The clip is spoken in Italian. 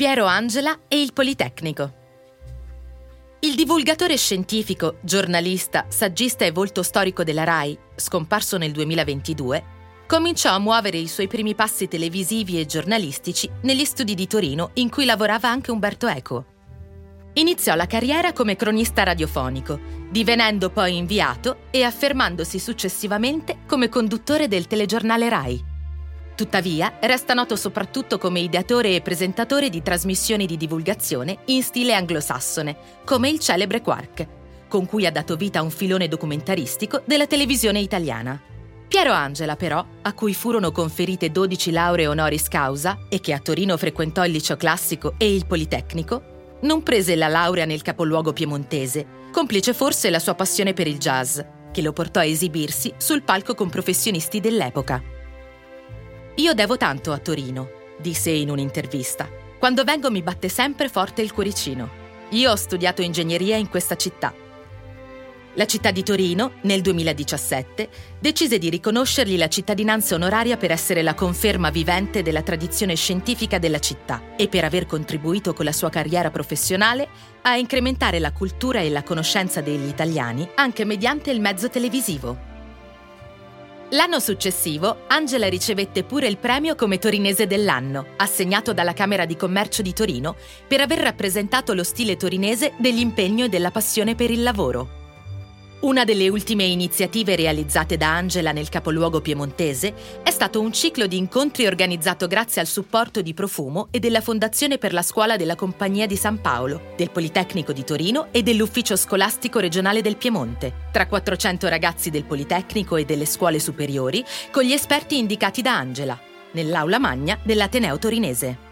Piero Angela e il Politecnico. Il divulgatore scientifico, giornalista, saggista e volto storico della RAI, scomparso nel 2022, cominciò a muovere i suoi primi passi televisivi e giornalistici negli studi di Torino in cui lavorava anche Umberto Eco. Iniziò la carriera come cronista radiofonico, divenendo poi inviato e affermandosi successivamente come conduttore del telegiornale RAI. Tuttavia, resta noto soprattutto come ideatore e presentatore di trasmissioni di divulgazione in stile anglosassone, come il celebre Quark, con cui ha dato vita a un filone documentaristico della televisione italiana. Piero Angela, però, a cui furono conferite 12 lauree honoris causa e che a Torino frequentò il liceo classico e il Politecnico, non prese la laurea nel capoluogo piemontese, complice forse la sua passione per il jazz, che lo portò a esibirsi sul palco con professionisti dell'epoca. Io devo tanto a Torino, disse in un'intervista. Quando vengo mi batte sempre forte il cuoricino. Io ho studiato ingegneria in questa città la città di Torino, nel 2017, decise di riconoscergli la cittadinanza onoraria per essere la conferma vivente della tradizione scientifica della città e per aver contribuito con la sua carriera professionale a incrementare la cultura e la conoscenza degli italiani anche mediante il mezzo televisivo. L'anno successivo, Angela ricevette pure il premio come torinese dell'anno, assegnato dalla Camera di Commercio di Torino per aver rappresentato lo stile torinese dell'impegno e della passione per il lavoro. Una delle ultime iniziative realizzate da Angela nel capoluogo piemontese è stato un ciclo di incontri organizzato grazie al supporto di Profumo e della Fondazione per la Scuola della Compagnia di San Paolo, del Politecnico di Torino e dell'Ufficio Scolastico Regionale del Piemonte, tra 400 ragazzi del Politecnico e delle scuole superiori, con gli esperti indicati da Angela, nell'aula magna dell'Ateneo torinese.